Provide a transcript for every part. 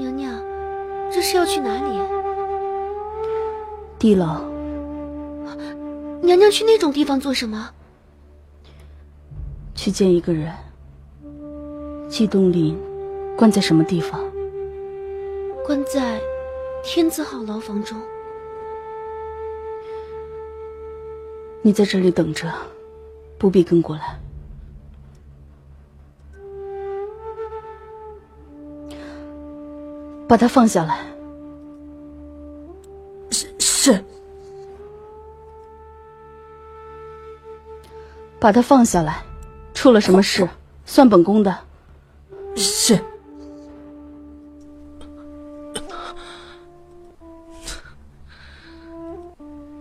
娘娘，这是要去哪里？地牢。娘娘去那种地方做什么？去见一个人。季东林关在什么地方？关在天字号牢房中。你在这里等着，不必跟过来。把他放下来。是是。把他放下来，出了什么事，算本宫的。是。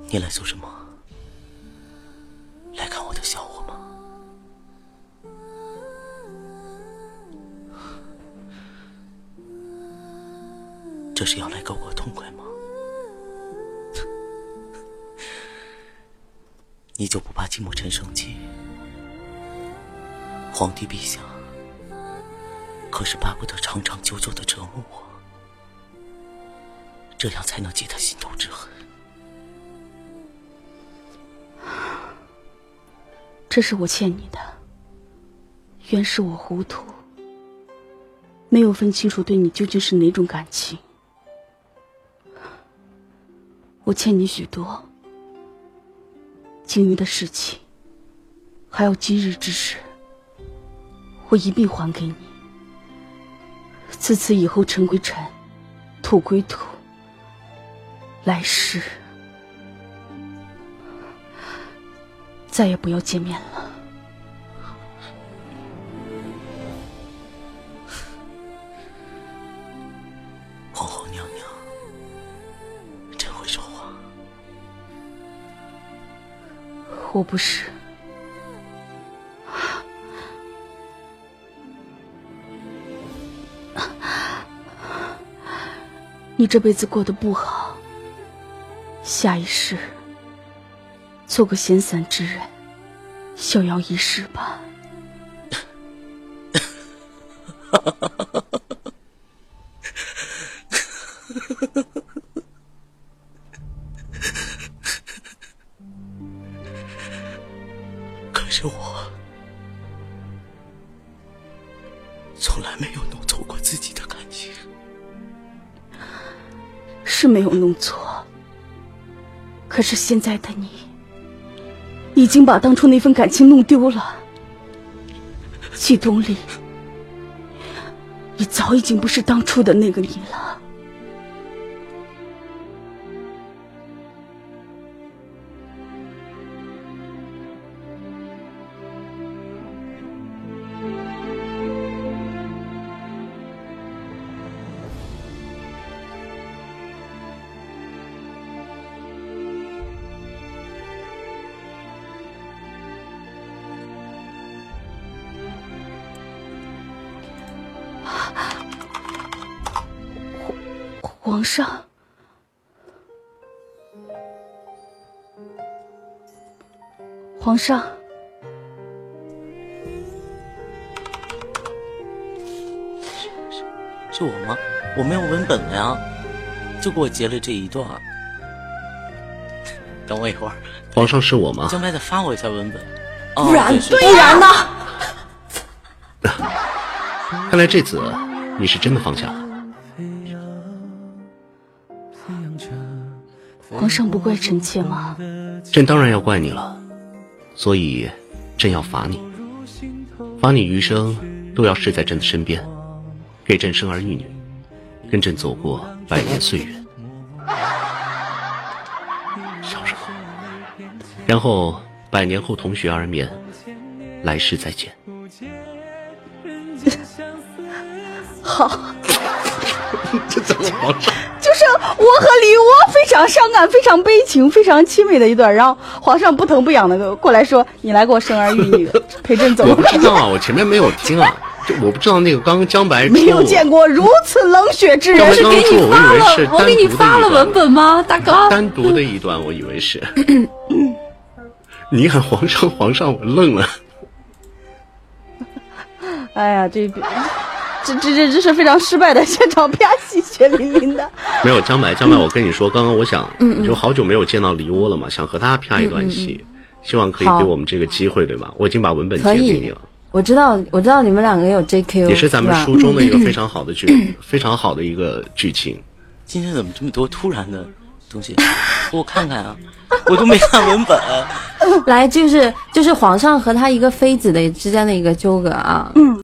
你来做什么？这是要来够我痛快吗？你就不怕金木尘生气？皇帝陛下可是巴不得长长久久的折磨我，这样才能解他心头之恨。这是我欠你的，原是我糊涂，没有分清楚对你究竟是哪种感情。我欠你许多。鲸鱼的事情，还有今日之事，我一并还给你。自此以后，尘归尘，土归土。来世，再也不要见面了。我不是，你这辈子过得不好，下一世做个闲散之人，逍遥一世吧。是我从来没有弄错过自己的感情，是没有弄错。可是现在的你，已经把当初那份感情弄丢了。季东丽，你早已经不是当初的那个你了。皇上，皇上，是我吗？我没有文本了呀，就给我截了这一段。等我一会儿，皇上是我吗？江白再发我一下文本，不然对不然呢？看来这次你是真的放下了。皇上不怪臣妾吗？朕当然要怪你了，所以朕要罚你，罚你余生都要侍在朕的身边，给朕生儿育女，跟朕走过百年岁月。笑什么？然后百年后同穴而眠，来世再见。好？就是我和李娲非常伤感、非常悲情、非常凄美的一段，然后皇上不疼不痒的过来说：“你来给我生儿育女，陪朕走。”我不知道啊，我前面没有听啊，就我不知道那个刚刚江白没有见过如此冷血之人，是给你发了，我给你发了文本吗，大哥？单独的一段，我以为是。你喊皇上，皇上，我愣了。哎呀，这。这这这这是非常失败的现场啪戏，血淋淋的。没有江白，江白，我跟你说，刚刚我想，就好久没有见到梨窝了嘛，想和他啪一段戏，希望可以给我们这个机会，对吧？我已经把文本可以截给你了，我知道，我知道你们两个有 JQ，也是咱们书中的一个 非常好的剧，非常好的一个剧情。今天怎么这么多突然的东西？给我看看啊！我都没看文本。来，就是就是皇上和他一个妃子的之间的一个纠葛啊。嗯，